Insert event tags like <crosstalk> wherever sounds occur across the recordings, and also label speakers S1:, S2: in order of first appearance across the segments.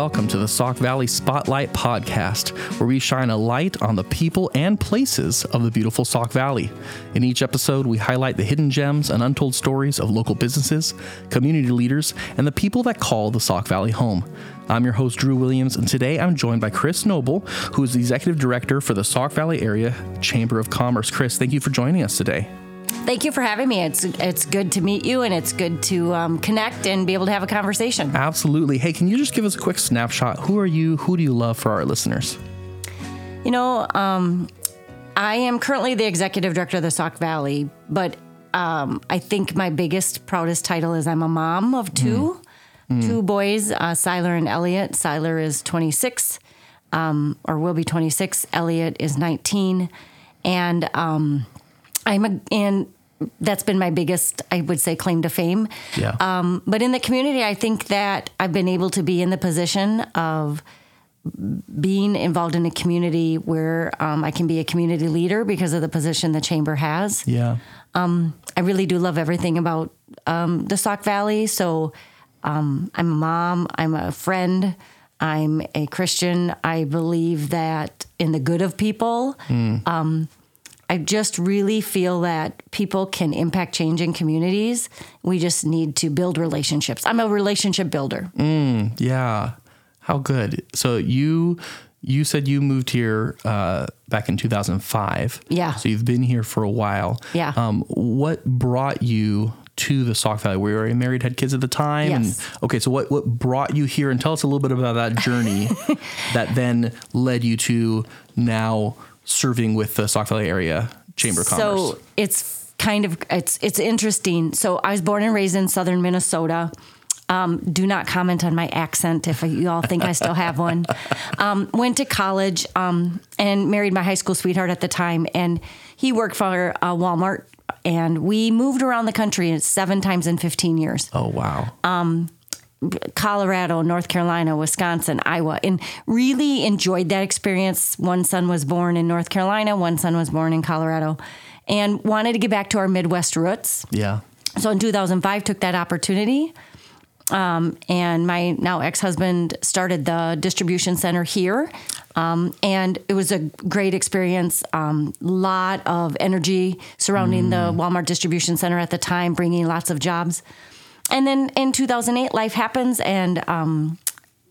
S1: welcome to the Sauk Valley Spotlight Podcast, where we shine a light on the people and places of the beautiful Sauk Valley. In each episode, we highlight the hidden gems and untold stories of local businesses, community leaders, and the people that call the Sauk Valley home. I'm your host, Drew Williams, and today I'm joined by Kris Noble, who is the Executive Director for the Sauk Valley Area Chamber of Commerce. Kris, thank you for joining us today.
S2: Thank you for having me. It's it's good to meet you, and it's good to um, connect and be able to have a conversation.
S1: Absolutely. Hey, can you just give us a quick snapshot? Who are you? Who do you love for our listeners?
S2: You know, um, I am currently the executive director of the Sauk Valley, but um, I think my biggest, proudest title is I'm a mom of two, mm. two boys, uh, Siler and Elliot. Siler is 26, um, or will be 26. Elliot is 19, and um, I'm a, and that's been my biggest, I would say, claim to fame.
S1: Yeah.
S2: Um, but in the community, I think that I've been able to be in the position of being involved in a community where um, I can be a community leader because of the position the chamber has.
S1: Yeah.
S2: Um, I really do love everything about um, the Sauk Valley. So um, I'm a mom, I'm a friend, I'm a Christian. I believe that in the good of people. Mm. I just really feel that people can impact change in communities. We just need to build relationships. I'm a relationship builder.
S1: Mm, yeah. How good. So you you said you moved here uh, back in 2005.
S2: Yeah.
S1: So you've been here for a while.
S2: Yeah.
S1: Um, what brought you to the Sauk Valley? Were you married, had kids at the time?
S2: Yes.
S1: And, okay, so what what brought you here? And tell us a little bit about that journey <laughs> that then led you to now serving with the Sauk Valley area Chamber of Commerce?
S2: So it's kind of it's it's interesting. So I was born and raised in southern Minnesota. Um, do not comment on my accent if you all think I still have one. <laughs> Um, went to college um, and married my high school sweetheart at the time, and he worked for uh, Walmart. And we moved around the country seven times in 15 years.
S1: Oh wow!
S2: Um, Colorado, North Carolina, Wisconsin, Iowa, and really enjoyed that experience. One son was born in North Carolina, one son was born in Colorado, and wanted to get back to our Midwest roots.
S1: Yeah.
S2: So in 2005, took that opportunity. Um, and my now ex husband started the distribution center here. Um, and it was a great experience. A um, lot of energy surrounding mm. the Walmart distribution center at the time, bringing lots of jobs and then in 2008, life happens, and um,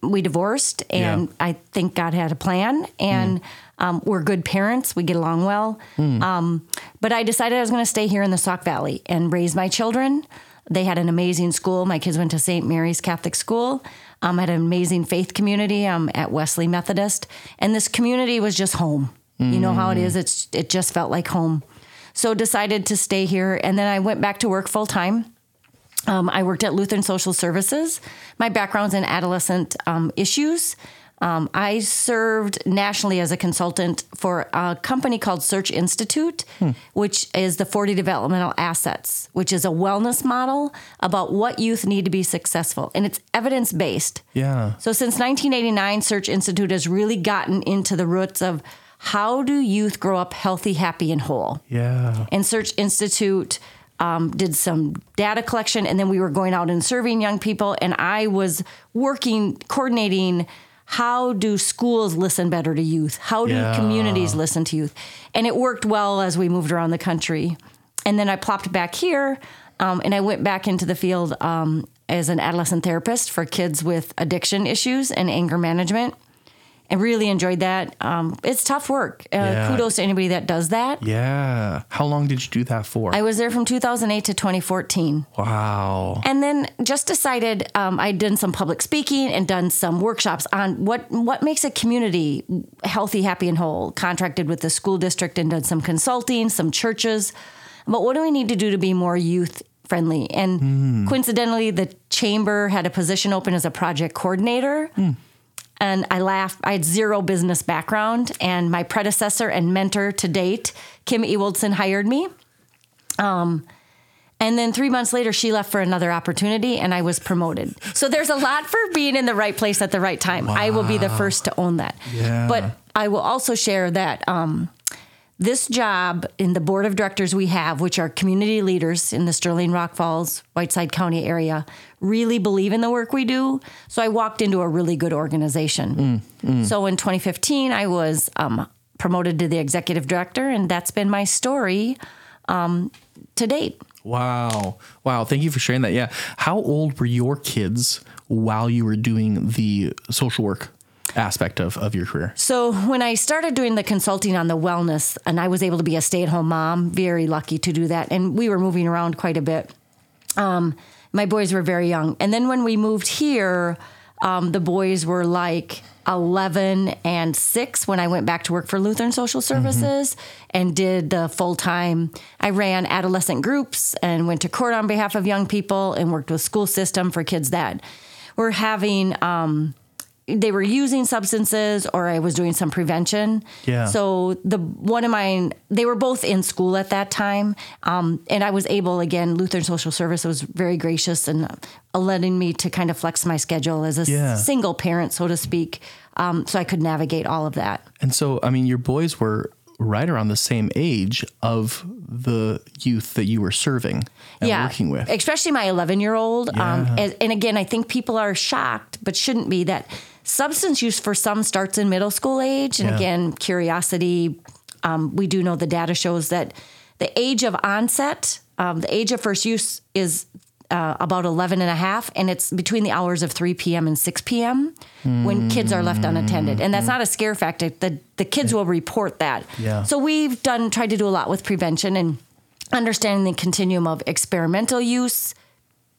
S2: we divorced. And yeah. I think God had a plan, and mm. um, we're good parents. We get along well. Mm. Um, but I decided I was going to stay here in the Sauk Valley and raise my children. They had an amazing school. My kids went to St. Mary's Catholic School. Um, had an amazing faith community um, at Wesley Methodist, and this community was just home. Mm. You know how it is. It's it just felt like home. So decided to stay here, and then I went back to work full time um, I worked at Lutheran Social Services. My background's in adolescent um, issues. Um, I served nationally as a consultant for a company called Search Institute, hmm. which is the 40 Developmental Assets, which is a wellness model about what youth need to be successful. And it's evidence based.
S1: Yeah.
S2: So since 1989, Search Institute has really gotten into the roots of how do youth grow up healthy, happy, and whole.
S1: Yeah.
S2: And Search Institute um, did some data collection, and then we were going out and serving young people. And I was working, coordinating how do schools listen better to youth? How do yeah. communities listen to youth? And it worked well as we moved around the country. And then I plopped back here um, and I went back into the field um, as an adolescent therapist for kids with addiction issues and anger management and really enjoyed that. Um, it's tough work. Uh, yeah. Kudos to anybody that does that.
S1: Yeah. How long did you do that for?
S2: I was there from 2008 to 2014.
S1: Wow.
S2: And then just decided um, I'd done some public speaking and done some workshops on what what makes a community healthy, happy, and whole. Contracted with the school district and done some consulting, some churches. But what do we need to do to be more youth friendly? And mm. coincidentally, the chamber had a position open as a project coordinator. Mm and I laughed. I had zero business background, and my predecessor and mentor to date, Kim Ewaldson, hired me. Um, and then three months later, she left for another opportunity, and I was promoted. So there's a lot for being in the right place at the right time. Wow. I will be the first to own that.
S1: Yeah.
S2: But I will also share that um, this job in the board of directors we have, which are community leaders in the Sterling Rock Falls, Whiteside County area, really believe in the work we do. So I walked into a really good organization. So in 2015, I was um, promoted to the executive director, and that's been my story um, to date.
S1: Wow. Wow. Thank you for sharing that. Yeah. How old were your kids while you were doing the social work aspect of, of your career?
S2: So when I started doing the consulting on the wellness, and I was able to be a stay-at-home mom, very lucky to do that, and we were moving around quite a bit. Um, my boys were very young, and then when we moved here, um, the boys were like 11 and 6 when I went back to work for Lutheran Social Services and did the full time. I ran adolescent groups and went to court on behalf of young people and worked with school system for kids that were having um, they were using substances or I was doing some prevention.
S1: Yeah.
S2: So the one of mine, they were both in school at that time, um, and I was able again. Lutheran Social Service was very gracious and uh, letting me to kind of flex my schedule as a
S1: Yeah.
S2: single parent, so to speak, um, so I could navigate all of that.
S1: And so, I mean, your boys were right around the same age of the youth that you were serving and working with.
S2: Especially my 11 year old. Um, and, and again, I think people are shocked, but shouldn't be that substance use for some starts in middle school age. And
S1: Yeah.
S2: again, curiosity. Um, we do know the data shows that the age of onset, um, the age of first use is uh, about 11 and a half, and it's between the hours of 3 p.m. and 6 p.m. when kids are left unattended. And that's not a scare factor. The, the kids will report that.
S1: Yeah.
S2: So we've done, tried to do a lot with prevention and understanding the continuum of experimental use,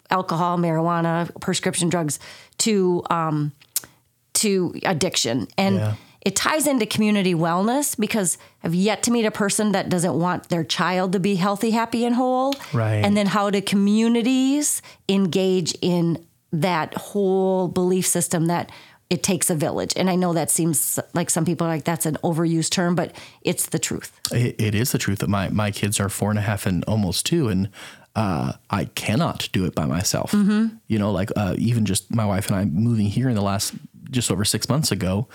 S2: alcohol, marijuana, prescription drugs, to um, to addiction, and
S1: Yeah.
S2: it ties into community wellness because I've yet to meet a person that doesn't want their child to be healthy, happy, and whole.
S1: Right.
S2: And then how do communities engage in that whole belief system that it takes a village? And I know that seems like some people are like that's an overused term, but it's the truth.
S1: It, it is the truth that my, my kids are four and a half and almost two, and uh, I cannot do it by myself. You know, like uh, even just my wife and I moving here in the last just over six months ago.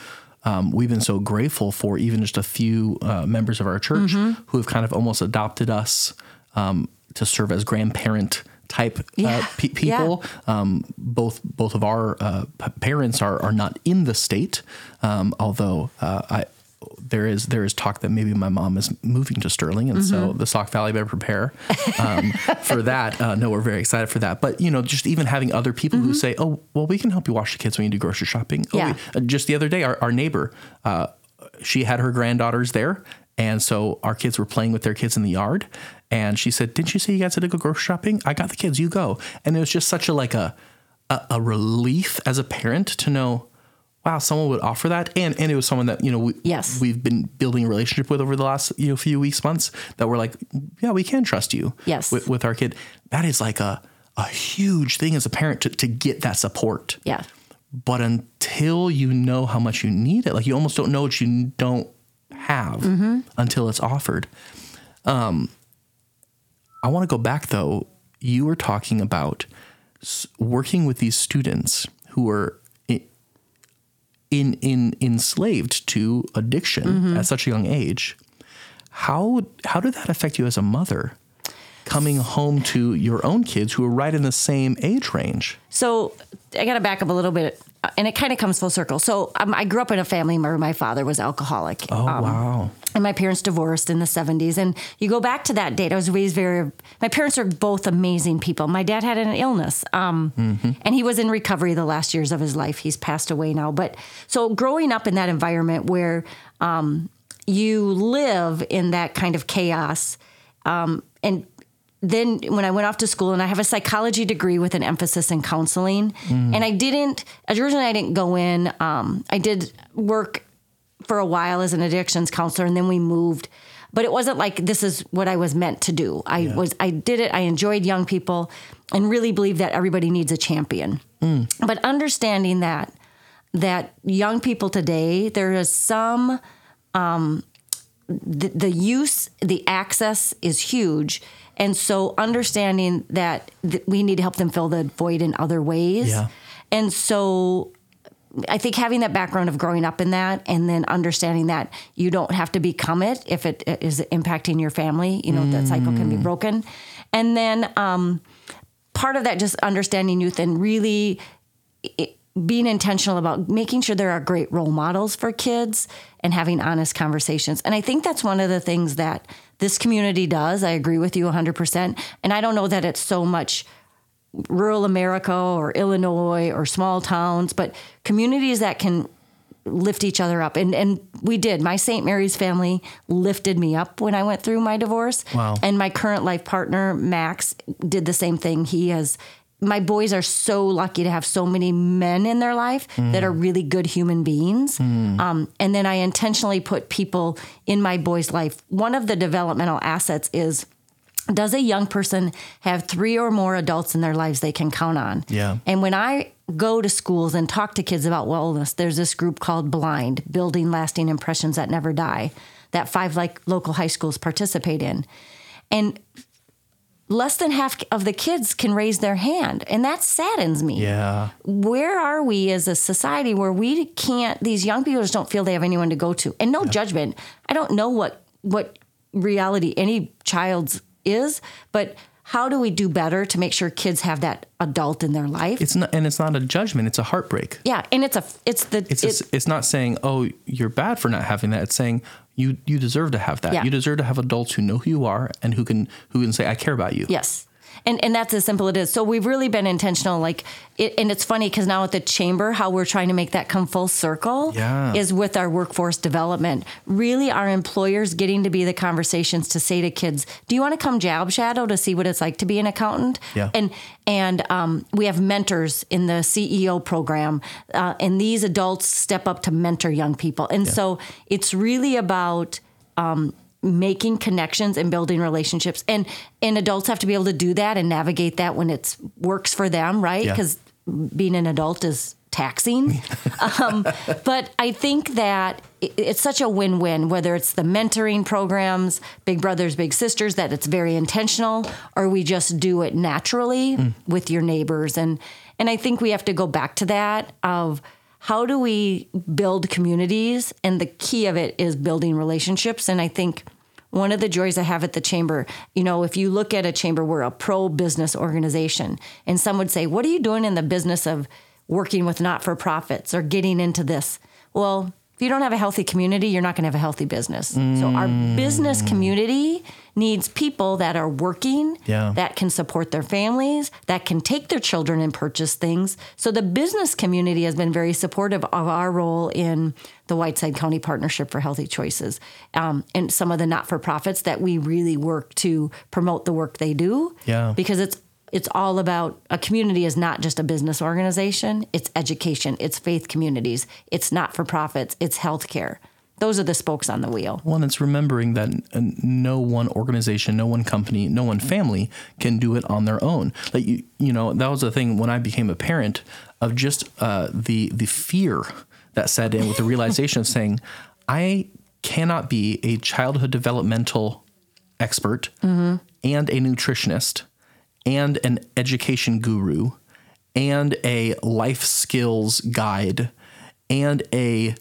S1: Um, we've been so grateful for even just a few uh, members of our church who have kind of almost adopted us um, to serve as grandparent type
S2: Yeah.
S1: uh, pe- people. Um, both both of our uh, p- parents are are not in the state, um, although uh, I there is there is talk that maybe my mom is moving to Sterling, and so the Sauk Valley better prepare um, <laughs> for that. Uh, no, we're very excited for that. But you know, just even having other people who say, "Oh, well, we can help you wash the kids when you do grocery shopping." Oh,
S2: Yeah.
S1: we- uh, just the other day, our, our neighbor, uh, she had her granddaughters there. And so our kids were playing with their kids in the yard. And she said, Didn't you say you guys had to go grocery shopping? I got the kids, you go. And it was just such a like a a, a relief as a parent to know, wow, someone would offer that. And and it was someone that, you know, we,
S2: Yes.
S1: we've been building a relationship with over the last, you know, few weeks, months that we're like, yeah, we can trust you.
S2: Yes.
S1: With, with our kid. That is like a a huge thing as a parent to, to get that support.
S2: Yeah.
S1: But until you know how much you need it, like you almost don't know what you don't have until it's offered. Um, I want to go back though. You were talking about working with these students who i- in in enslaved to addiction mm-hmm. at such a young age. How how did that affect you as a mother? Coming home to your own kids who are right in the same age range.
S2: So I got to back up a little bit, and it kind of comes full circle. So um, I grew up in a family where my father was alcoholic.
S1: Oh
S2: Um,
S1: wow!
S2: and my parents divorced in the 70s and you go back to that date i was raised very my parents are both amazing people my dad had an illness um, and he was in recovery the last years of his life he's passed away now but so growing up in that environment where um, you live in that kind of chaos um, and then when I went off to school and I have a psychology degree with an emphasis in counseling, and I didn't originally I didn't go in. Um, I did work for a while as an addictions counselor, and then we moved. But it wasn't like this is what I was meant to do. I was I did it. I enjoyed young people, and really believe that everybody needs a champion. But understanding that that young people today there is some the, the use, the access is huge. And so understanding that th- we need to help them fill the void in other ways.
S1: Yeah.
S2: And so I think having that background of growing up in that and then understanding that you don't have to become it if it is impacting your family, you know, mm. that cycle can be broken. And then um, part of that, just understanding youth and really it, being intentional about making sure there are great role models for kids and having honest conversations. And I think that's one of the things that this community does. I agree with you 100%. And I don't know that it's so much rural America or Illinois or small towns, but communities that can lift each other up. And and we did. My St. Mary's family lifted me up when I went through my divorce.
S1: Wow.
S2: And my current life partner, Max, did the same thing. He has my boys are so lucky to have so many men in their life mm. that are really good human beings. Mm. Um, and then I intentionally put people in my boys' life. One of the developmental assets is does a young person have three or more adults in their lives they can count on?
S1: Yeah.
S2: And when I go to schools and talk to kids about wellness, there's this group called Blind, Building Lasting Impressions That Never Die, that five like local high schools participate in. And less than half of the kids can raise their hand and that saddens me
S1: yeah
S2: where are we as a society where we can't these young people just don't feel they have anyone to go to and no yeah. judgment i don't know what what reality any child's is, but how do we do better to make sure kids have that adult in their life?
S1: It's not, and it's not a judgment; it's a heartbreak.
S2: Yeah, and it's a, it's the,
S1: it's, it, a, it's not saying, oh, you're bad for not having that. It's saying you you deserve to have that. Yeah. You deserve to have adults who know who you are and who can who can say, I care about you.
S2: Yes and and that's as simple as it is. So we've really been intentional. Like, it, and it's funny because now at the chamber, how we're trying to make that come full circle
S1: yeah.
S2: is with our workforce development. Really, our employers getting to be the conversations to say to kids, "Do you want to come job shadow to see what it's like to be an accountant?"
S1: Yeah.
S2: And and um, we have mentors in the CEO program, uh, and these adults step up to mentor young people. And yeah. so it's really about um, making connections and building relationships. And and adults have to be able to do that and navigate that when it works for them right? Because yeah. being an adult is taxing. <laughs> Um, but i think that it's such a win-win whether it's the mentoring programs big brothers big sisters that it's very intentional or we just do it naturally mm. with your neighbors. And and i think we have to go back to that of how do we build communities? And the key of it is building relationships. And i think one of the joys I have at the chamber, you know, if you look at a chamber, we're a pro business organization. And some would say, What are you doing in the business of working with not for profits or getting into this? Well, if you don't have a healthy community, you're not going to have a healthy business. Mm. So our business community needs people that are working,
S1: yeah.
S2: that can support their families, that can take their children and purchase things. So the business community has been very supportive of our role in the Whiteside County Partnership for Healthy Choices um, and some of the not for profits that we really work to promote the work they do.
S1: Yeah.
S2: Because it's it's all about a community is not just a business organization, it's education, it's faith communities, it's not for profits, it's healthcare. Those are the spokes on the wheel.
S1: Well, and it's remembering that no one organization, no one company, no one family can do it on their own. Like you, you know, that was the thing when I became a parent of just uh, the the fear that set in with the realization of saying, I cannot be a childhood developmental expert mm-hmm. and a nutritionist and an education guru and a life skills guide and a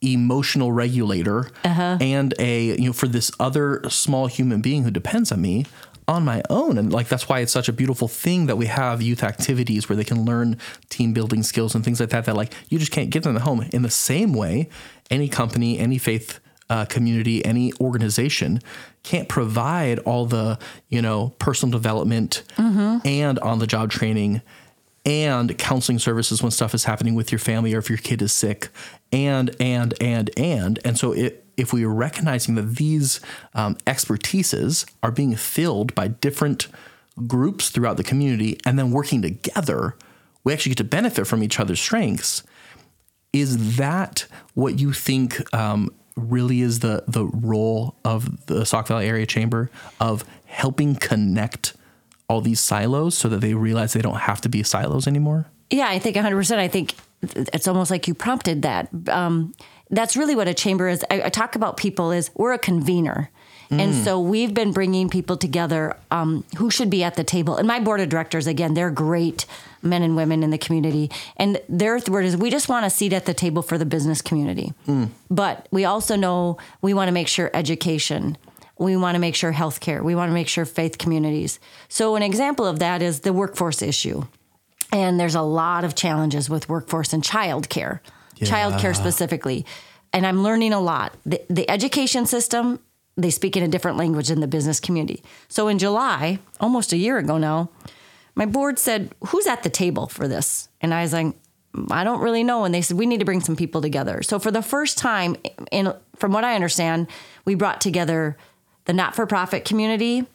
S1: emotional regulator uh-huh. and a you know for this other small human being who depends on me on my own and like that's why it's such a beautiful thing that we have youth activities where they can learn team building skills and things like that that like you just can't give them at home in the same way any company any faith uh, community, any organization can't provide all the you know personal development mm-hmm. and on the job training and counseling services when stuff is happening with your family or if your kid is sick and and and and and so it, if we are recognizing that these um, expertises are being filled by different groups throughout the community and then working together we actually get to benefit from each other's strengths is that what you think um, really is the the role of the Sauk Valley Area Chamber of helping connect all these silos so that they realize they don't have to be silos anymore?
S2: Yeah, I think 100%. I think it's almost like you prompted that. Um, that's really what a chamber is. I, I talk about people as we're a convener. And so we've been bringing people together um, who should be at the table. And my board of directors, again, they're great men and women in the community. And their word is we just want a seat at the table for the business community. But we also know we want to make sure education, we want to make sure healthcare, we want to make sure faith communities. So, an example of that is the workforce issue. And there's a lot of challenges with workforce and childcare, childcare specifically. And I'm learning a lot. The, the education system, they speak in a different language in the business community. So in July, almost a year ago now, my board said, Who's at the table for this? And I was like, I don't really know. And they said, We need to bring some people together. So for the first time, in, from what I understand, we brought together the not for profit community,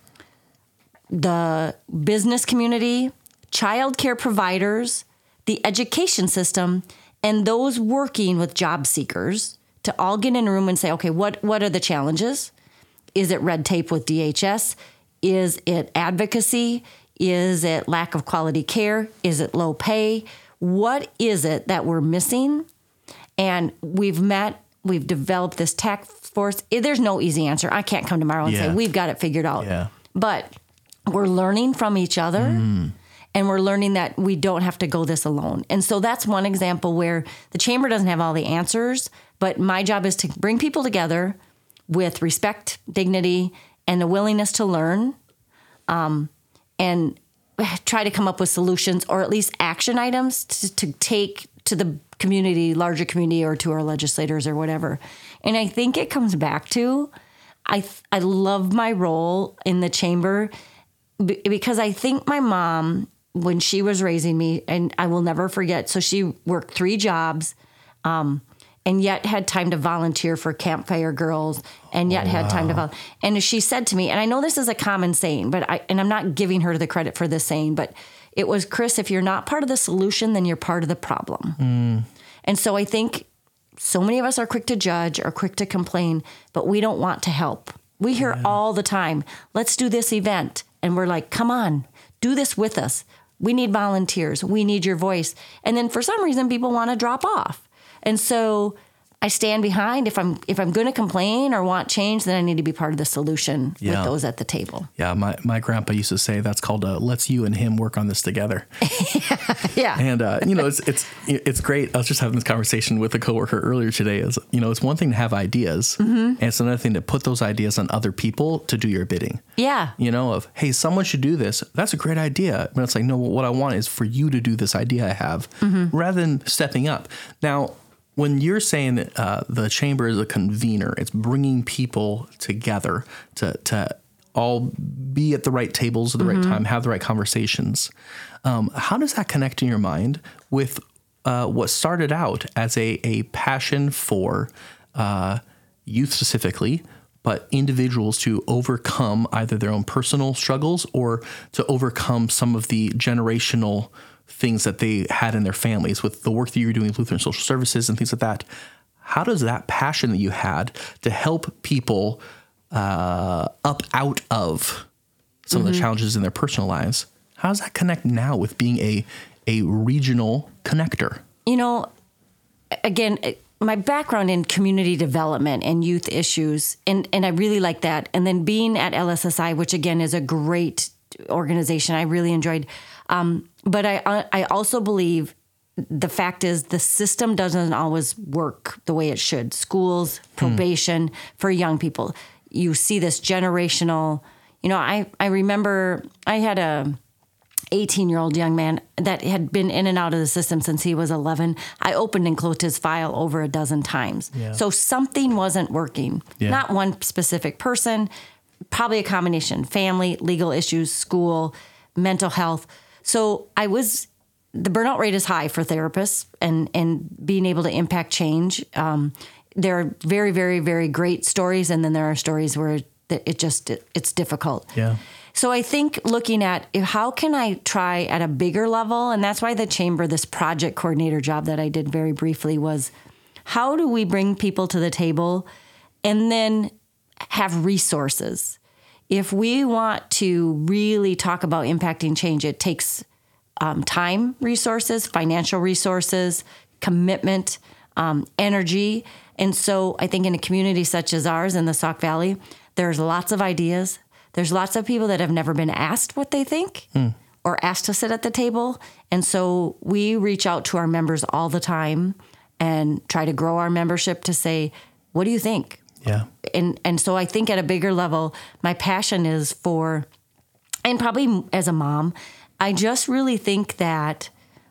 S2: the business community, childcare providers, the education system, and those working with job seekers to all get in a room and say, okay, what, what are the challenges? Is it red tape with DHS? Is it advocacy? Is it lack of quality care? Is it low pay? What is it that we're missing? And we've met, we've developed this task force. Eh, there's no easy answer. I can't come tomorrow and
S1: Yeah.
S2: say, we've got it figured out.
S1: Yeah.
S2: But we're learning from each other hmm. and we're learning that we don't have to go this alone. And so that's one example where the chamber doesn't have all the answers, but my job is to bring people together with respect, dignity, and a willingness to learn um, and try to come up with solutions or at least action items to, to take to the community, larger community, or to our legislators or whatever. And I think it comes back to I I love my role in the chamber be- because I think my mom when she was raising me and I will never forget so she worked three jobs um, and yet had time to volunteer for campfire girls and yet oh, had time to volunteer. and she said to me and I know this is a common saying but I and I'm not giving her the credit for this saying but it was Kris if you're not part of the solution then you're part of the problem mm. and so I think so many of us are quick to judge or quick to complain, but we don't want to help. We hear all the time, let's do this event. And we're like, come on, do this with us. We need volunteers. We need your voice. And then for some reason, people want to drop off. And so I stand behind. If I'm if I'm going to complain or want change, then I need to be part of the solution
S1: Yeah.
S2: with those at the table.
S1: Yeah, my, my grandpa used to say that's called uh, "Let's you and him work on this together." <laughs>
S2: Yeah.
S1: And uh, you know, it's it's it's great. I was just having this conversation with a coworker earlier today. Is you know, it's one thing to have ideas, and it's another thing to put those ideas on other people to do your bidding.
S2: yeah.
S1: You know, of hey, someone should do this. That's a great idea. But it's like, no, what I want is for you to do this idea I have, rather than stepping up. Now, when you're saying that uh, the chamber is a convener, it's bringing people together to to all be at the right tables at the right time, have the right conversations. Um, how does that connect in your mind with uh, what started out as a, a passion for uh, youth specifically, but individuals to overcome either their own personal struggles or to overcome some of the generational things that they had in their families with the work that you were doing with Lutheran Social Services and things like that. How does that passion that you had to help people uh, up out of some of the challenges in their personal lives, how does that connect now with being a a regional connector?
S2: you know, again, my background in community development and youth issues, and, and I really like that. And then being at LSSI, which again is a great organization, I really enjoyed. Um, but I I also believe the fact is the system doesn't always work the way it should. Schools, hmm. probation for young people, you see this generational. You know, I I remember I had a 18 year old young man that had been in and out of the system since he was 11. I opened and closed his file over a dozen times. So something wasn't working.
S1: Yeah.
S2: Not one specific person, probably a combination family, legal issues, school, mental health. So I was, the burnout rate is high for therapists and, and being able to impact change. Um, there are very, very, very great stories, and then there are stories where it, it just, it, it's difficult.
S1: Yeah.
S2: So I think looking at if- how can I try at a bigger level, and that's why the chamber, this project coordinator job that I did very briefly was, how do we bring people to the table, and then have resources. If we want to really talk about impacting change, it takes um, time resources, financial resources, commitment, um, energy. And so I think in a community such as ours in the Sauk Valley, There's lots of ideas. There's lots of people that have never been asked what they think or asked to sit at the table. And so we reach out to our members all the time and try to grow our membership to say, what do you think?
S1: Yeah.
S2: and and so I think at a bigger level, my passion is for, and probably as a mom, I just really think that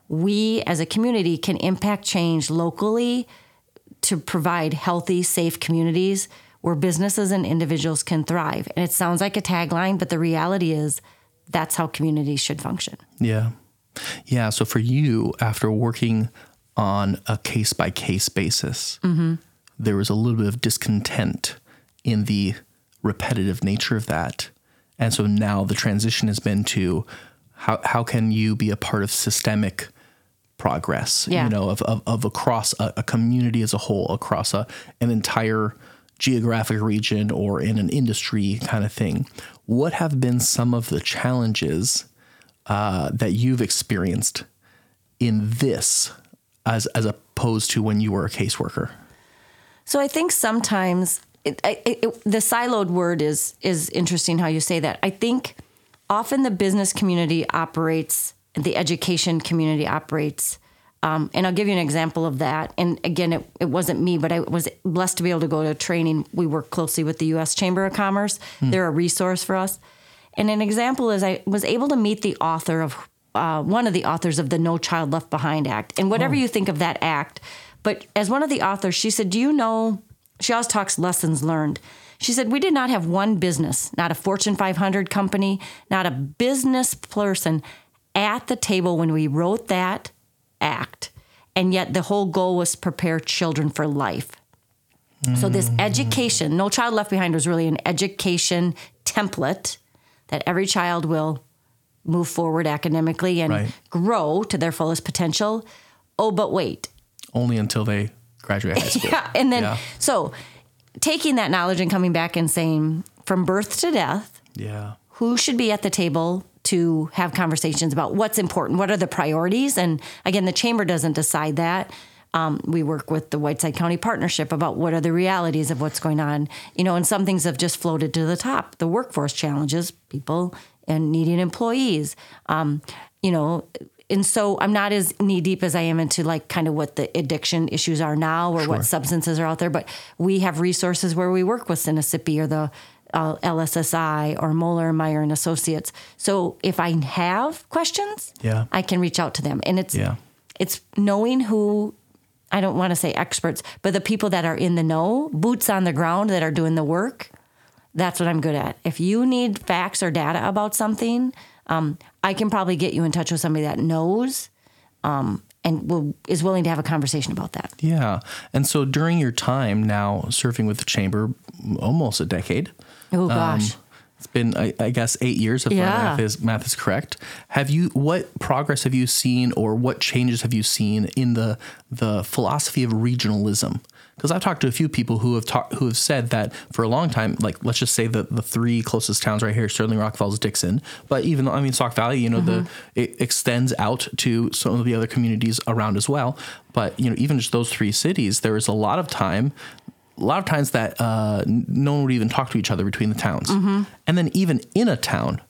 S2: we as a community can impact change locally to provide healthy, safe communities where businesses and individuals can thrive. And it sounds like a tagline, but the reality is that's how communities should function.
S1: Yeah. Yeah. So for you, after working on a case by case basis, mm-hmm. There was a little bit of discontent in the repetitive nature of that. And so now the transition has been to how, how can you be a part of systemic progress,
S2: Yeah.
S1: you know, of, of, of across a, a community as a whole, across a, an entire geographic region or in an industry kind of thing. What have been some of the challenges uh, that you've experienced in this as as opposed to when you were a caseworker?
S2: So I think sometimes it, it, it, the siloed word is is interesting how you say that. I think often the business community operates, the education community operates. Um, and I'll give you an example of that. And again, it, it wasn't me, but I was blessed to be able to go to training. We work closely with the U.S. Chamber of Commerce. They're a resource for us. And an example is I was able to meet the author of uh, one of the authors of the No Child Left Behind Act. And whatever you think of that act, but as one of the authors, she said, Do you know? She always talks lessons learned. She said, We did not have one business, not a Fortune 500 company, not a business person at the table when we wrote that act. And yet the whole goal was prepare children for life. So, this mm. education, No Child Left Behind was really an education template that every child will move forward academically and
S1: Right.
S2: grow to their fullest potential. Oh, but wait.
S1: Only until they graduate high school. <laughs>
S2: Yeah. And then,
S1: Yeah.
S2: so taking that knowledge and coming back and saying, from birth to death,
S1: Yeah.
S2: who should be at the table to have conversations about what's important, what are the priorities. And again, the chamber doesn't decide that. Um, we work with the Whiteside County Partnership about what are the realities of what's going on. You know, and some things have just floated to the top. The workforce challenges, people and needing employees. Um, you know, and so I'm not as knee deep as I am into like kind of what the addiction issues are now or what substances are out there. But we have resources where we work with Sinnissippi or the uh, LSSI or Moeller Meyer and Associates. So if I have questions,
S1: Yeah.
S2: I can reach out to them. And it's
S1: Yeah.
S2: it's knowing who I don't want to say experts, but the people that are in the know, boots on the ground that are doing the work. That's what I'm good at. If you need facts or data about something, um, I can probably get you in touch with somebody that knows um, and will, is willing to have a conversation about that.
S1: Yeah. And so during your time now serving with the chamber, almost a decade.
S2: Oh gosh.
S1: It's been, I, I guess, eight years if my math is math is correct. Have you? What progress have you seen, or what changes have you seen in the the philosophy of regionalism? Because I've talked to a few people who have talked who have said that for a long time, like let's just say that the three closest towns right here, Sterling, Rock Falls, Dixon, but even though I mean Sauk Valley, you know, the mm-hmm. it extends out to some of the other communities around as well. But you know, even just those three cities, there is a lot of time a lot of times that uh, no one would even talk to each other between the towns. Mm-hmm. And then even in a town,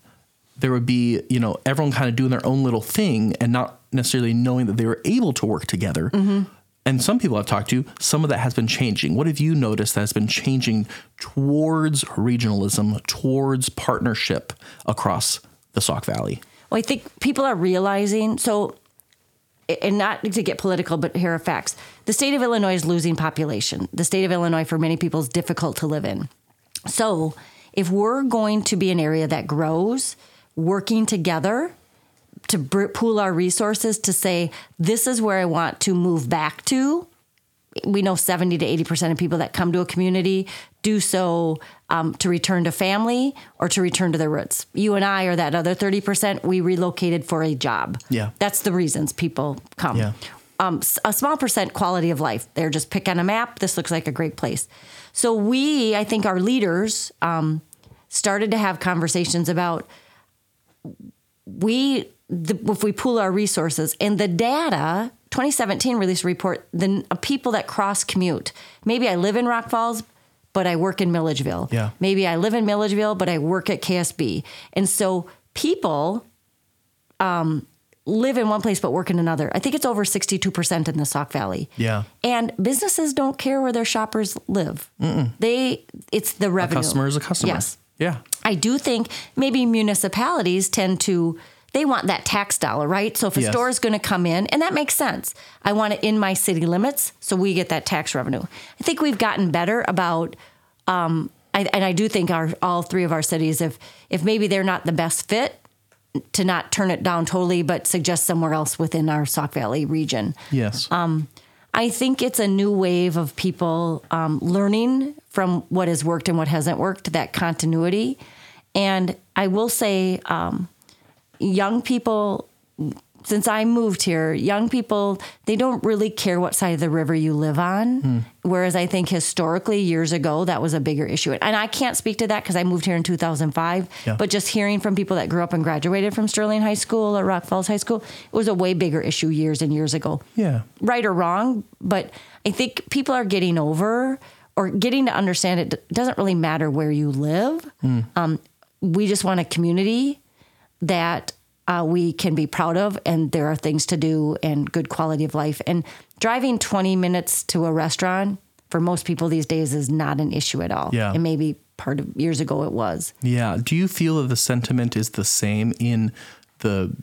S1: there would be, you know, everyone kind of doing their own little thing and not necessarily knowing that they were able to work together. Mm-hmm. And some people I've talked to, some of that has been changing. What have you noticed that has been changing towards regionalism, towards partnership across the Sauk Valley?
S2: Well, I think people are realizing so, and not to get political, but here are facts. The state of Illinois is losing population. The state of Illinois, for many people, is difficult to live in. So, if we're going to be an area that grows, working together to br- pool our resources to say, this is where I want to move back to, we know 70 to 80% of people that come to a community do so um, to return to family or to return to their roots. You and I are that other 30%. We relocated for a job.
S1: Yeah.
S2: That's the reasons people come.
S1: Yeah.
S2: Um, a small percent quality of life. They're just pick on a map. This looks like a great place. So we, I think our leaders um, started to have conversations about we the, if we pool our resources and the data 2017 released a report the uh, people that cross commute maybe i live in rock falls but I work in Milledgeville.
S1: Yeah.
S2: Maybe I live in Milledgeville, but I work at KSB. And so people um, live in one place but work in another. I think it's over 62% in the Sauk Valley.
S1: Yeah.
S2: And businesses don't care where their shoppers live. They it's the revenue.
S1: Customer is a customer.
S2: Yes.
S1: Yeah.
S2: I do think maybe municipalities tend to they want that tax dollar, right? So if a
S1: Yes.
S2: store is going to come in, and that makes sense. I want it in my city limits, so we get that tax revenue. I think we've gotten better about, um, I, and I do think our all three of our cities, if if maybe they're not the best fit, to not turn it down totally, but suggest somewhere else within our Sauk Valley region.
S1: Yes.
S2: Um, I think it's a new wave of people um, learning from what has worked and what hasn't worked, that continuity. And I will say, um, young people, since I moved here, young people, they don't really care what side of the river you live on. Whereas I think historically, years ago, that was a bigger issue. And I can't speak to that because I moved here in 2005.
S1: Yeah.
S2: But just hearing from people that grew up and graduated from Sterling High School or Rock Falls High School, it was a way bigger issue years and years ago
S1: yeah.
S2: right or wrong, but I think people are getting over or getting to understand it doesn't really matter where you live. Um, we just want a community that uh, we can be proud of, and there are things to do and good quality of life. And driving 20 minutes to a restaurant for most people these days is not an issue at all.
S1: Yeah.
S2: And maybe part of years ago it was.
S1: Yeah. Do you feel that the sentiment is the same in the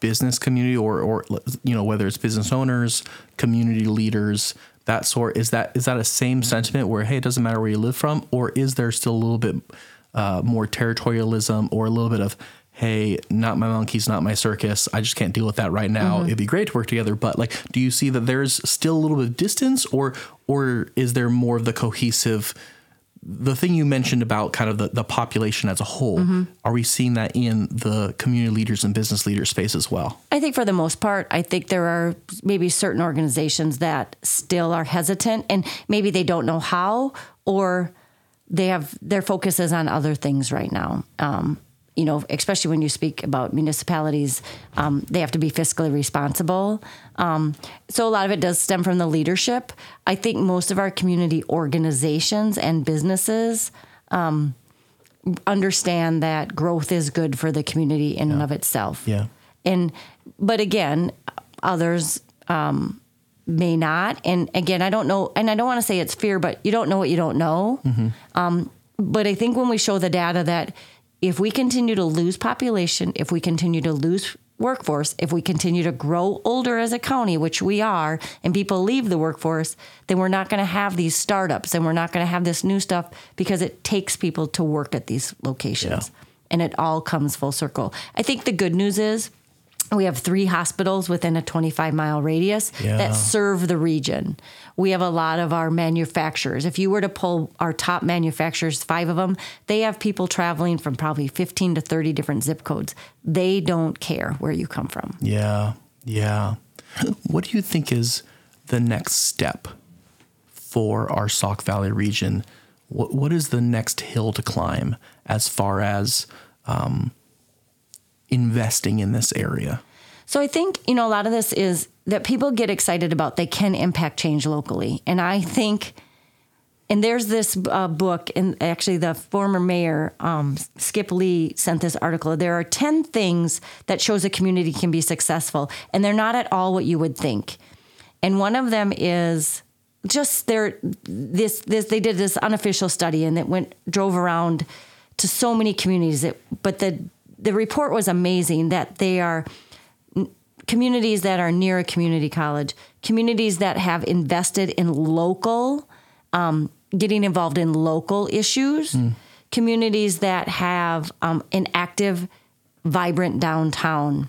S1: business community or, or you know, whether it's business owners, community leaders, that sort? Is that is that a same sentiment where hey, it doesn't matter where you live from, or is there still a little bit uh, more territorialism or a little bit of hey, not my monkeys, not my circus. I just can't deal with that right now. It'd be great to work together, but like, do you see that there's still a little bit of distance, or or is there more of the cohesive? the thing you mentioned about kind of the, the population as a whole, are we seeing that in the community leaders and business leader space as well?
S2: I think for the most part, I think there are maybe certain organizations that still are hesitant and maybe they don't know how or they have their focus is on other things right now. Um, you know, especially when you speak about municipalities, um, they have to be fiscally responsible. Um, so a lot of it does stem from the leadership. I think most of our community organizations and businesses understand that growth is good for the community in and of itself
S1: Yeah.
S2: and but again others um, may not and again i don't know and i don't want to say it's fear but you don't know what you don't know um, but i think when we show the data that if we continue to lose population if we continue to lose workforce if we continue to grow older as a county which we are and people leave the workforce then we're not going to have these startups and we're not going to have this new stuff because it takes people to work at these locations. And it all comes full circle. I think the good news is we have three hospitals within a 25 mile radius
S1: Yeah.
S2: that serve the region. We have a lot of our manufacturers. If you were to pull our top manufacturers, five of them, they have people traveling from probably 15 to 30 different zip codes. They don't care where you come from.
S1: Yeah. Yeah. What do you think is the next step for our Sauk Valley region? What, what is the next hill to climb as far as um, investing in this area?
S2: So I think, you know, a lot of this is that people get excited about they can impact change locally. And I think, and there's this uh, book, and actually the former mayor, um, Skip Lee, sent this article. There are 10 things that shows a community can be successful, and they're not at all what you would think. And one of them is just their this this they did this unofficial study and it went drove around to so many communities it, but the the report was amazing that they are communities that are near a community college, communities that have invested in local, um, getting involved in local issues, communities that have um, an active, vibrant downtown,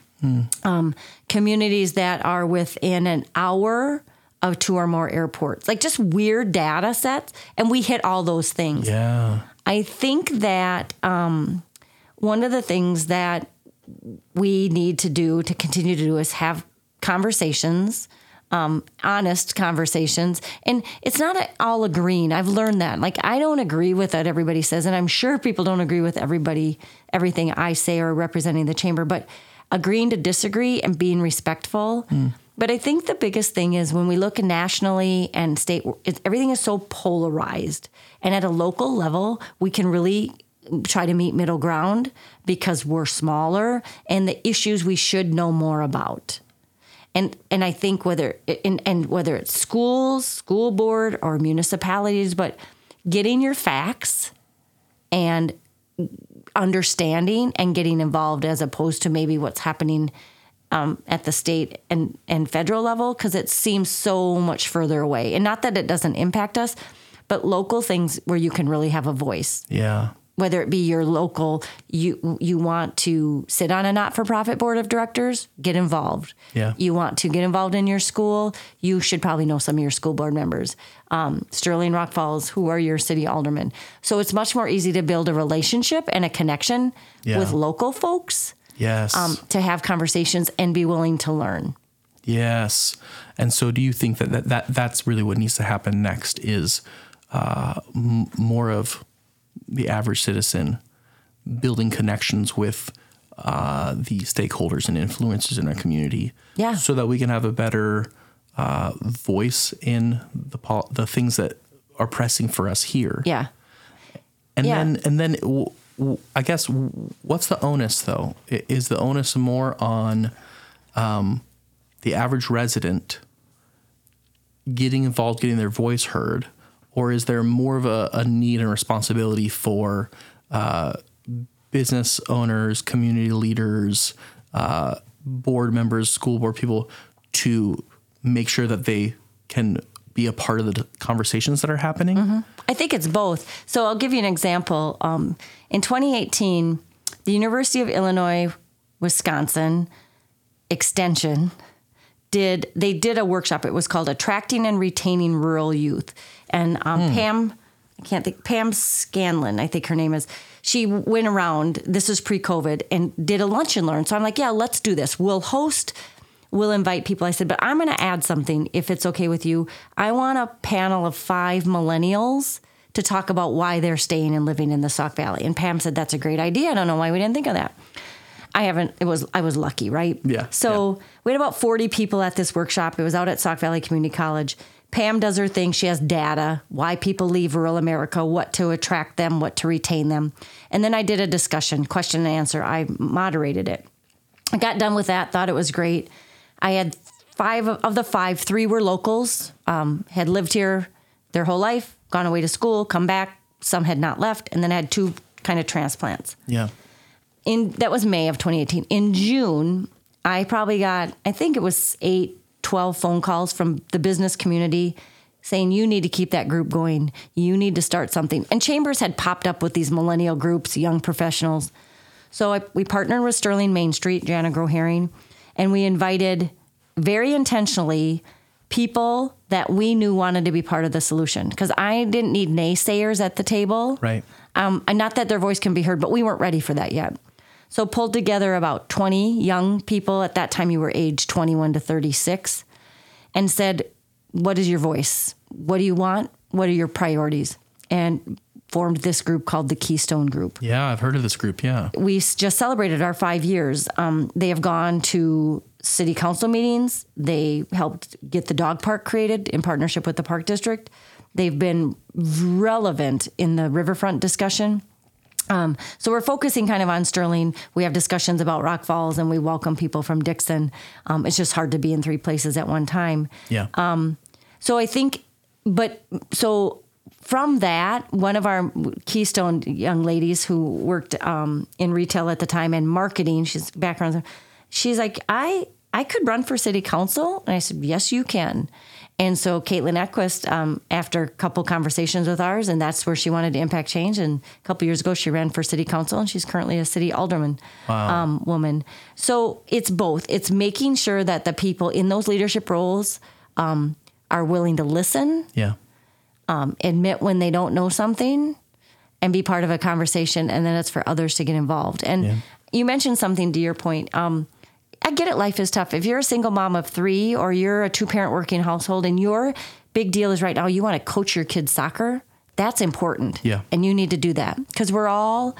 S2: um, communities that are within an hour of two or more airports, like just weird data sets. And we hit all those things.
S1: Yeah.
S2: I think that um, one of the things that we need to do to continue to do is have conversations, um, honest conversations. And it's not all agreeing. I've learned that. Like, I don't agree with what everybody says. And I'm sure people don't agree with everybody, everything I say or representing the chamber, but agreeing to disagree and being respectful. But I think the biggest thing is when we look nationally and state, everything is so polarized. And at a local level, we can really try to meet middle ground because we're smaller and the issues we should know more about. And and I think whether and, and whether it's schools, school board, or municipalities, but getting your facts and understanding and getting involved as opposed to maybe what's happening um, at the state and, and federal level because it seems so much further away. And not that it doesn't impact us, but local things where you can really have a voice.
S1: Yeah.
S2: Whether it be your local, you you want to sit on a not for profit board of directors, get involved.
S1: Yeah.
S2: You want to get involved in your school, you should probably know some of your school board members. Um, Sterling Rock Falls, who are your city aldermen. So it's much more easy to build a relationship and a connection
S1: Yeah.
S2: with local folks
S1: Yes.
S2: um, to have conversations and be willing to learn.
S1: Yes. And so do you think that, that, that that's really what needs to happen next is uh, m- more of the average citizen building connections with uh, the stakeholders and influencers in our community
S2: Yeah.
S1: so that we can have a better uh, voice in the pol- the things that are pressing for us here.
S2: Yeah.
S1: And
S2: Yeah.
S1: then, and then, w- w- I guess, w- what's the onus though? Is the onus more on um, the average resident getting involved, getting their voice heard, or is there more of a, a need and responsibility for uh, business owners, community leaders, uh, board members, school board people to make sure that they can be a part of the conversations that are happening?
S2: I think it's both. So I'll give you an example. Um, in 2018, the University of Illinois, Wisconsin Extension did they did a workshop. It was called "Attracting and Retaining Rural Youth," and um, Pam, I can't think Pam Scanlon, I think her name is. She went around. This is pre-COVID, and did a lunch and learn. So I'm like, yeah, let's do this. We'll host we'll invite people. I said, but I'm going to add something if it's okay with you. I want a panel of five millennials to talk about why they're staying and living in the Sauk Valley. And Pam said, that's a great idea. I don't know why we didn't think of that. I haven't, it was, I was lucky, right?
S1: Yeah,
S2: So we had about 40 people at this workshop. It was out at Sauk Valley Community College. Pam does her thing. She has data, why people leave rural America, what to attract them, what to retain them. And then I did a discussion, question and answer. I moderated it. I got done with that, thought it was great. I had five of of the five, three were locals, um, had lived here their whole life, gone away to school, come back. Some had not left, and then I had two kind of transplants.
S1: Yeah.
S2: In that was May of 2018. In June, I probably got, I think it was eight, 12 phone calls from the business community saying you need to keep that group going. You need to start something. And Chambers had popped up with these millennial groups, young professionals. So I, we partnered with Sterling Main Street, Jana Grohering, and we invited very intentionally people that we knew wanted to be part of the solution. Because I didn't need naysayers at the table.
S1: Right.
S2: Um, and not that their voice can be heard, but we weren't ready for that yet. So pulled together about 20 young people. At that time, you were age 21 to 36, and said, "What is your voice? What do you want? What are your priorities?" And formed this group called the Keystone Group
S1: Yeah, I've heard of this group. Yeah.
S2: we just celebrated our five years. Um, they have gone to city council meetings. They helped get the dog park created in partnership with the park district. They've been relevant in the riverfront discussion. Um, so we're focusing kind of on Sterling. We have discussions about Rock Falls, and we welcome people from Dixon. Um, it's just hard to be in three places at one time.
S1: Yeah.
S2: So I think, but so from that, one of our Keystone young ladies who worked um, in retail at the time and marketing, she's background, she's like, I I could run for city council, and I said, yes, you can. And so Caitlin Equist, um, after a couple conversations with ours, and that's where she wanted to impact change. And a couple years ago, she ran for city council, and she's currently a city alderman um, woman. So it's both. It's making sure that the people in those leadership roles um, are willing to listen
S1: yeah.
S2: admit when they don't know something and be part of a conversation and then it's for others to get involved and
S1: Yeah.
S2: you mentioned something to your point um, i get it life is tough if you're a single mom of three or you're a two-parent working household and your big deal is right now you want to coach your kids soccer that's important
S1: Yeah.
S2: and you need to do that because we're all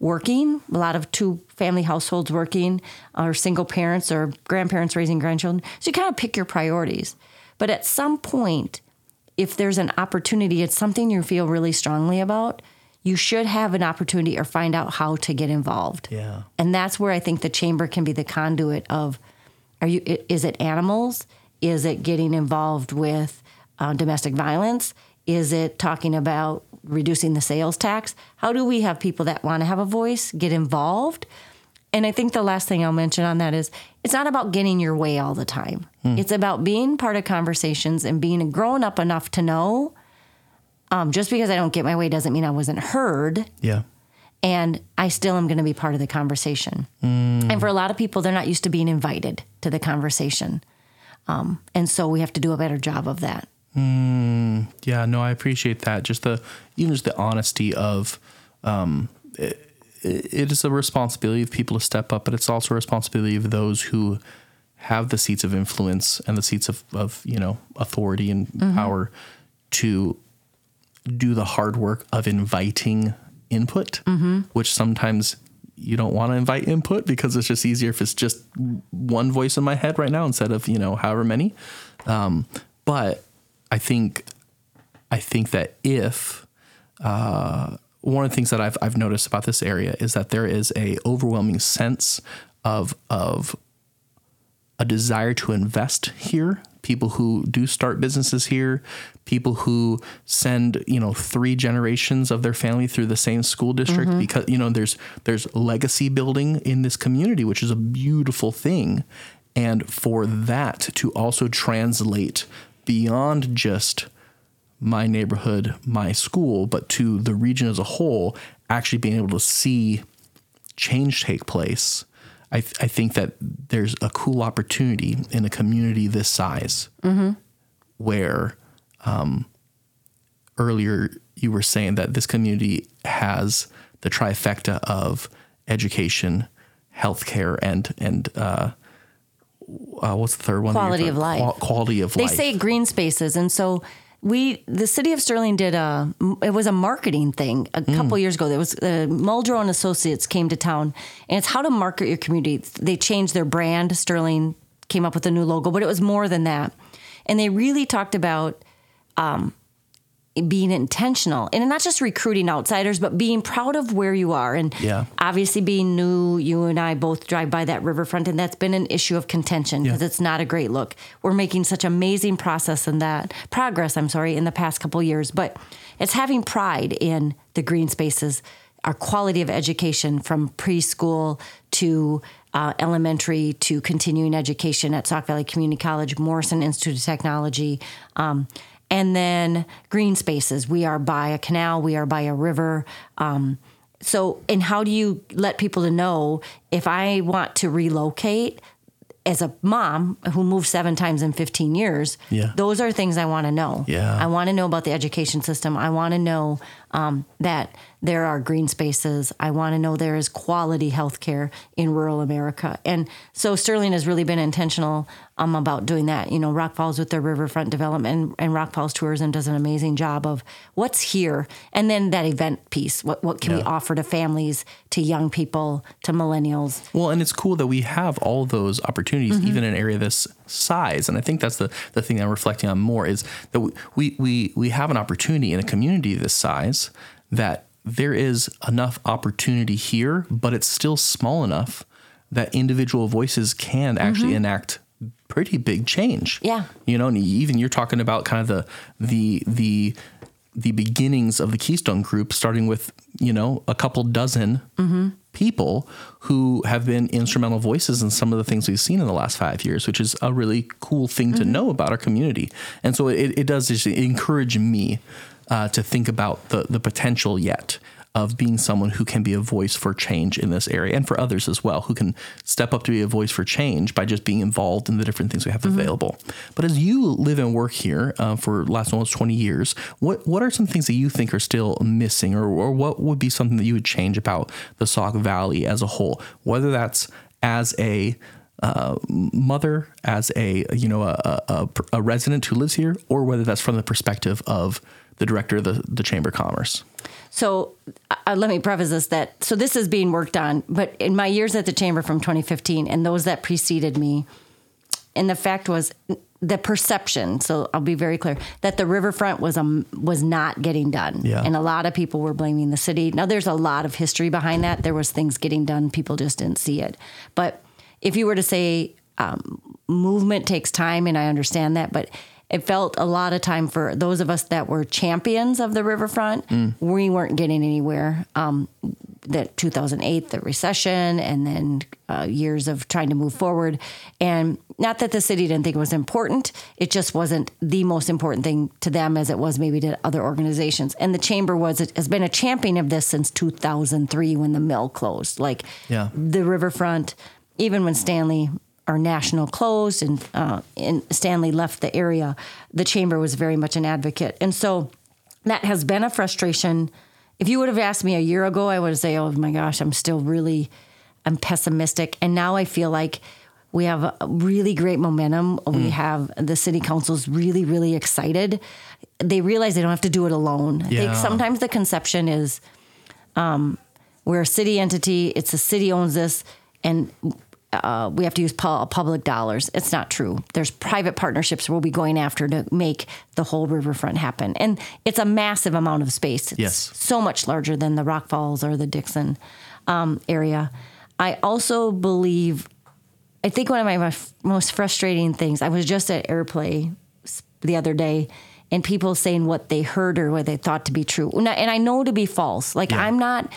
S2: working, a lot of two family households working, or single parents or grandparents raising grandchildren. So you kind of pick your priorities. But at some point, if there's an opportunity, it's something you feel really strongly about, you should have an opportunity or find out how to get involved.
S1: Yeah.
S2: And that's where I think the chamber can be the conduit of are you is it animals? Is it getting involved with uh, domestic violence? Is it talking about reducing the sales tax? How do we have people that want to have a voice get involved? And I think the last thing I'll mention on that is it's not about getting your way all the time. It's about being part of conversations and being grown up enough to know um, just because I don't get my way doesn't mean I wasn't heard
S1: Yeah.
S2: and I still am going to be part of the conversation. And for a lot of people, they're not used to being invited to the conversation. Um, and so we have to do a better job of that.
S1: Yeah, no, I appreciate that. Just the even just the honesty of um, it, it is a responsibility of people to step up, but it's also a responsibility of those who have the seats of influence and the seats of, of you know authority and power to do the hard work of inviting input, which sometimes you don't want to invite input because it's just easier if it's just one voice in my head right now instead of you know however many. Um, but I think I think that if uh, one of the things that I've I've noticed about this area is that there is a overwhelming sense of of a desire to invest here. People who do start businesses here, people who send you know three generations of their family through the same school district mm-hmm. because you know there's there's legacy building in this community, which is a beautiful thing, and for that to also translate beyond just my neighborhood, my school, but to the region as a whole, actually being able to see change take place, I, th- I think that there's a cool opportunity in a community this size where um, earlier you were saying that this community has the trifecta of education, healthcare, and and uh, uh, what's the third one?
S2: Quality of life.
S1: Qual- quality of
S2: They
S1: life.
S2: say green spaces, and so we, the city of Sterling, did a. It was a marketing thing a couple years ago. There was uh, Muldrow and Associates came to town, and it's how to market your community. They changed their brand. Sterling came up with a new logo, but it was more than that, and they really talked about being intentional and not just recruiting outsiders, but being proud of where you are. And
S1: Yeah.
S2: obviously, being new, you and I both drive by that riverfront, and that's been an issue of contention because
S1: Yeah.
S2: it's not a great look. We're making such amazing process in that progress. I'm sorry, in the past couple years, but it's having pride in the green spaces, our quality of education from preschool to uh, elementary to continuing education at Sauk Valley Community College, Morrison Institute of Technology. Um, and then green spaces. We are by a canal, we are by a river. Um, so, and how do you let people to know if I want to relocate as a mom who moved seven times in 15 years?
S1: Yeah.
S2: Those are things I want to know.
S1: Yeah.
S2: I want to know about the education system. I want to know um, that there are green spaces. I want to know there is quality healthcare in rural America. And so Sterling has really been intentional um, about doing that. You know, Rock Falls with their riverfront development and, and Rock Falls Tourism does an amazing job of what's here. And then that event piece. What, what can we offer to families, to young people, to millennials?
S1: Well, and it's cool that we have all those opportunities,
S2: Mm-hmm.
S1: even in an area this size. And I think that's the, the thing I'm reflecting on more is that we, we, we have an opportunity in a community this size that there is enough opportunity here, but it's still small enough that individual voices can actually enact pretty big change.
S2: Mm-hmm. Yeah.
S1: You know, and even you're talking about kind of the the the the beginnings of the Keystone Group, starting with you know a couple dozen people who have been instrumental voices in some of the things we've seen in the last five years, which is a really cool thing to know about our community. And so it, it does just encourage me uh, to think about the the potential yet of being someone who can be a voice for change in this area and for others as well, who can step up to be a voice for change by just being involved in the different things we have available. But as you live and work here uh, for last almost 20 years, what, what are some things that you think are still missing or, or what would be something that you would change about the Sauk Valley as a whole, whether that's as a uh, mother, as a you know a, a, a resident who lives here, or whether that's from the perspective of the director of the, the Chamber of Commerce.
S2: So uh, let me preface this that so this is being worked on, but in my years at the chamber from 2015 and those that preceded me, and the fact was the perception. So I'll be very clear that the riverfront was um was not getting done,
S1: Yeah.
S2: and a lot of people were blaming the city. Now there's a lot of history behind that. There was things getting done, people just didn't see it. But if you were to say um, movement takes time, and I understand that, but it felt a lot of time for those of us that were champions of the riverfront. We weren't getting anywhere. Um, that 2008, the recession, and then uh, years of trying to move forward. And not that the city didn't think it was important, it just wasn't the most important thing to them as it was maybe to other organizations. And the chamber was has been a champion of this since 2003 when the mill closed. Like
S1: Yeah.
S2: the riverfront, even when Stanley our national closed and uh, and Stanley left the area, the chamber was very much an advocate, and so that has been a frustration. If you would have asked me a year ago, I would have say, "Oh my gosh, I'm still really, I'm pessimistic," and now I feel like we have a really great momentum. We have the city council's really, really excited. They realize they don't have to do it alone. I think sometimes the conception is we're a city entity. It's the city owns this, and uh, we have to use pu- public dollars. It's not true. There's private partnerships we'll be going after to make the whole riverfront happen, and it's a massive amount of space. It's
S1: Yes.
S2: so much larger than the Rock Falls or the Dixon um, area. I also believe. I think one of my most- frustrating things. I was just at Airplay the other day, and people saying what they heard or what they thought to be true, and I, and I know to be false. Like
S1: Yeah.
S2: I'm not.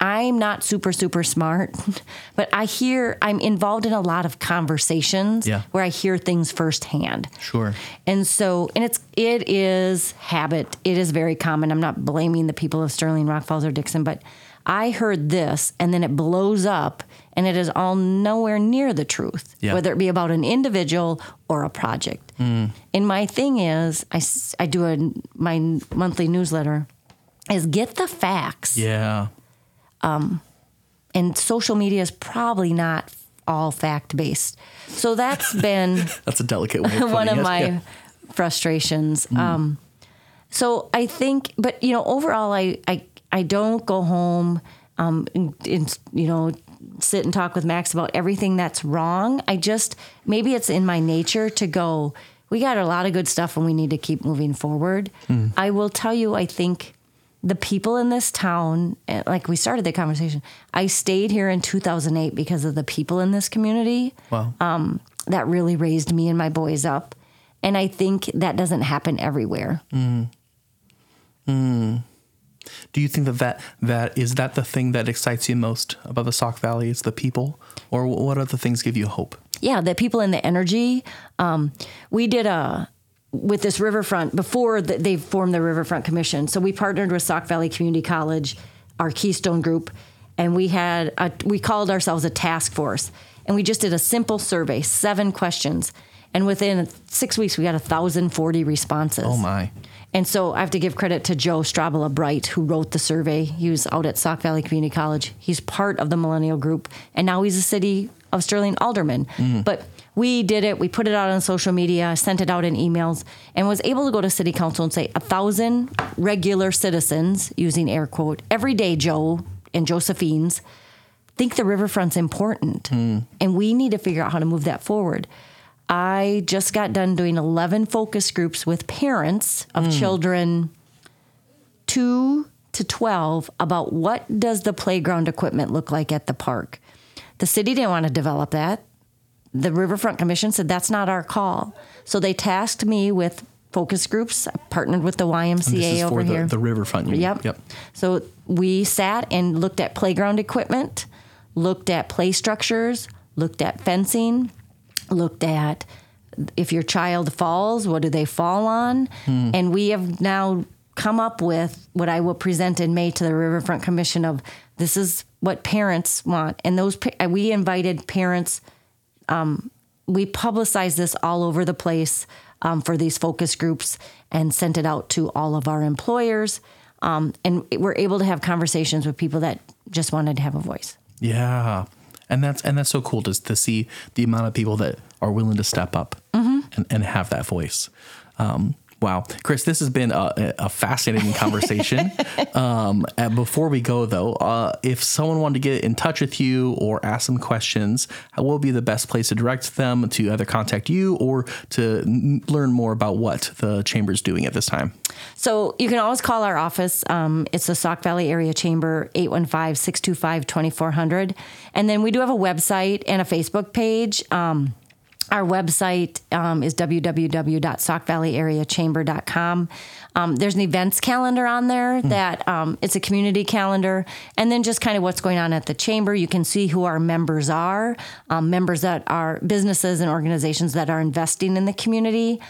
S2: I'm not super super smart, <laughs> but I hear I'm involved in a lot of conversations
S1: Yeah.
S2: where I hear things firsthand.
S1: Sure.
S2: And so, and it's it is habit. It is very common. I'm not blaming the people of Sterling, Rock Falls, or Dixon, but I heard this, and then it blows up, and it is all nowhere near the truth,
S1: Yeah.
S2: whether it be about an individual or a project. Hmm. And my thing is, I, I do a my monthly newsletter, is get the facts
S1: Yeah.
S2: And social media is probably not all fact based. So that's <laughs> been
S1: That's a delicate of <laughs>
S2: one of
S1: it.
S2: my
S1: Yeah.
S2: frustrations. Um, so I think, but you know, overall, I I, I don't go home um, and, and you know sit and talk with Max about everything that's wrong. I just maybe it's in my nature to go. We got a lot of good stuff, and we need to keep moving forward. I will tell you, I think the people in this town, eh, like we started the conversation, I stayed here in 2008 because of the people in this community
S1: Wow.
S2: um, that really raised me and my boys up. And I think that doesn't happen everywhere.
S1: Do you think that, that that is that the thing that excites you most about the Sauk Valley? Is the people, or what other things give you hope?
S2: Yeah, the people in the energy. Um, we did a with this riverfront before the, they formed the Riverfront Commission. So we partnered with Sauk Valley Community College, our Keystone Group, and we had a, we called ourselves a task force, and we just did a simple survey, seven questions, and within six weeks we got thousand forty responses.
S1: Oh my.
S2: And so I have to give credit to Joe Strabala Bright, who wrote the survey. He was out at Sauk Valley Community College. He's part of the Millennial Group, and now he's a city of Sterling alderman. Mm-hmm. But we did it. We put it out on social media, sent it out in emails, and was able to go to city council and say a thousand regular citizens, using air quote, every day, Joe and Josephine's, think the riverfront's important, hmm. and we need to figure out how to move that forward. I just got done doing 11 focus groups with parents of hmm. children 2 to 12 about what does the playground equipment look like at the park. The city didn't want to develop that. The Riverfront Commission said that's not our call. So they tasked me with focus groups. I partnered with the YMCA
S1: This is
S2: over
S1: for the,
S2: here.
S1: the riverfront. you?
S2: Yep.
S1: Yep.
S2: So we sat and looked at playground equipment, looked at play structures, looked at fencing, looked at if your child falls, what do they fall on? Hmm. And we have now come up with what I will present in May to the Riverfront Commission of this is what parents want. And those we invited parents we publicized this all over the place um, for these focus groups and sent it out to all of our employers. Um, and we're able to have conversations with people that just wanted to have a voice.
S1: Yeah. and that's and that's so cool to to see the amount of people that are willing to step up
S2: Mm-hmm.
S1: and, and have that voice. Um, wow, Kris, this has been a, a fascinating conversation. <laughs> um, and before we go, though, uh, if someone wanted to get in touch with you or ask some questions, what will be the best place to direct them to either contact you or to n- learn more about what the chamber is doing at this time?
S2: So you can always call our office. Um, it's the Sauk Valley Area Chamber, 815-625-2400. And then we do have a website and a Facebook page. Um, our website um, is www.saukvalleyareachamber.com. Um, there's an events calendar on there that um, it's a community calendar, and then just kind of what's going on at the chamber. You can see who our members are, um, members that are businesses and organizations that are investing in the community.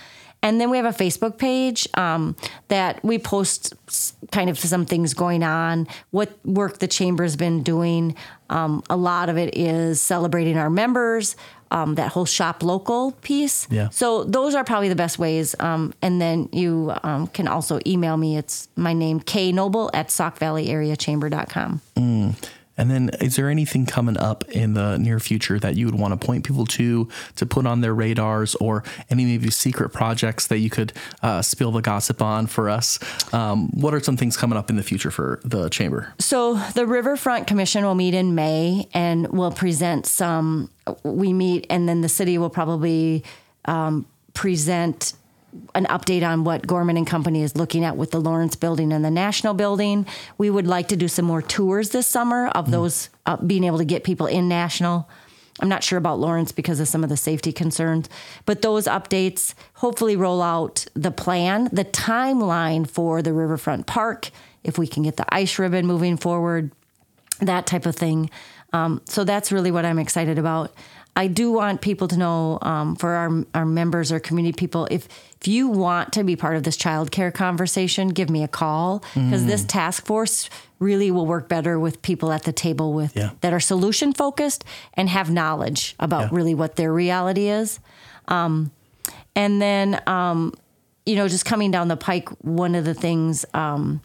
S2: And then we have a Facebook page um, that we post kind of some things going on, what work the chamber's been doing. Um, a lot of it is celebrating our members, um, that whole shop local piece.
S1: Yeah.
S2: So those are probably the best ways. Um, and then you um, can also email me. It's my name, K Noble at SaukValleyAreaChamber.com.
S1: And then, is there anything coming up in the near future that you would want to point people to, to put on their radars, or any maybe secret projects that you could uh, spill the gossip on for us? Um, what are some things coming up in the future for the chamber?
S2: So the Riverfront Commission will meet in May and will present some. We meet, and then the city will probably um, present an update on what Gorman and Company is looking at with the Lawrence Building and the National Building. We would like to do some more tours this summer of those, uh, being able to get people in National. I'm not sure about Lawrence because of some of the safety concerns, but those updates hopefully roll out the plan, the timeline for the Riverfront Park, if we can get the ice ribbon moving forward, that type of thing. Um, so that's really what I'm excited about. I do want people to know um, for our, our members or community people if if you want to be part of this childcare conversation, give me a call because this task force really will work better with people at the table with
S1: Yeah.
S2: that are solution focused and have knowledge about
S1: Yeah.
S2: really what their reality is. Um, and then, um, you know, just coming down the pike, one of the things um,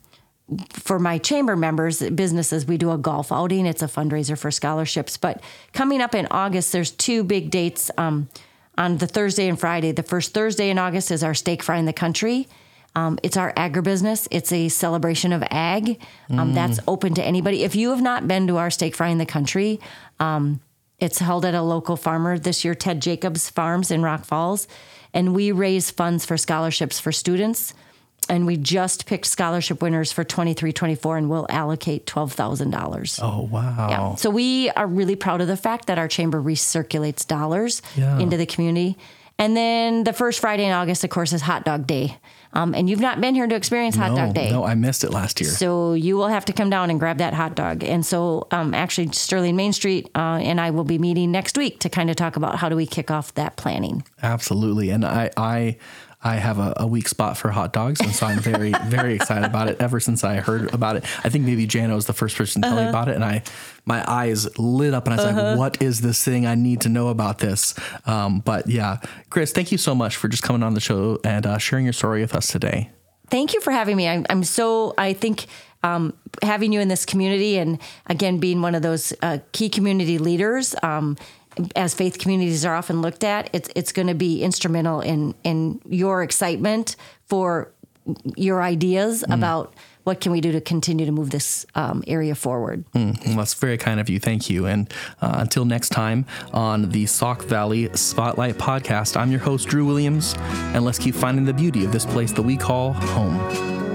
S2: for my chamber members, businesses, we do a golf outing. It's a fundraiser for scholarships. But coming up in August, there's two big dates um, on the Thursday and Friday. The first Thursday in August is our Steak Fry in the Country. Um, it's our agribusiness. It's a celebration of ag. Um, That's open to anybody. If you have not been to our Steak Fry in the Country, um, it's held at a local farmer this year, Ted Jacobs Farms in Rock Falls. And we raise funds for scholarships for students. And we just picked scholarship winners for 23 24 and we'll allocate $12,000.
S1: Oh wow!
S2: Yeah. So we are really proud of the fact that our chamber recirculates dollars
S1: Yeah.
S2: into the community. And then the first Friday in August, of course, is Hot Dog Day. Um, and you've not been here to experience Hot
S1: no,
S2: Dog Day.
S1: no, I missed it last year.
S2: So you will have to come down and grab that hot dog. And so, um, actually, Sterling Main Street uh, and I will be meeting next week to kind of talk about how do we kick off that planning.
S1: Absolutely, and I I I have a, a weak spot for hot dogs, and so I'm very <laughs> very excited about it. Ever since I heard about it, I think maybe Jana was the first person to tell me about it, and I my eyes lit up, and I was like, "What is this thing? I need to know about this." Um, but yeah, Kris, thank you so much for just coming on the show and uh, sharing your story with us today.
S2: Thank you for having me. I'm, I'm so, I think um, having you in this community and again, being one of those uh, key community leaders. Um, as faith communities are often looked at, it's it's going to be instrumental in in your excitement for your ideas about what can we do to continue to move this um, area forward.
S1: Well, that's very kind of you. Thank you. And uh, until next time on the Sauk Valley Spotlight Podcast, I'm your host, Drew Williams, and let's keep finding the beauty of this place that we call home.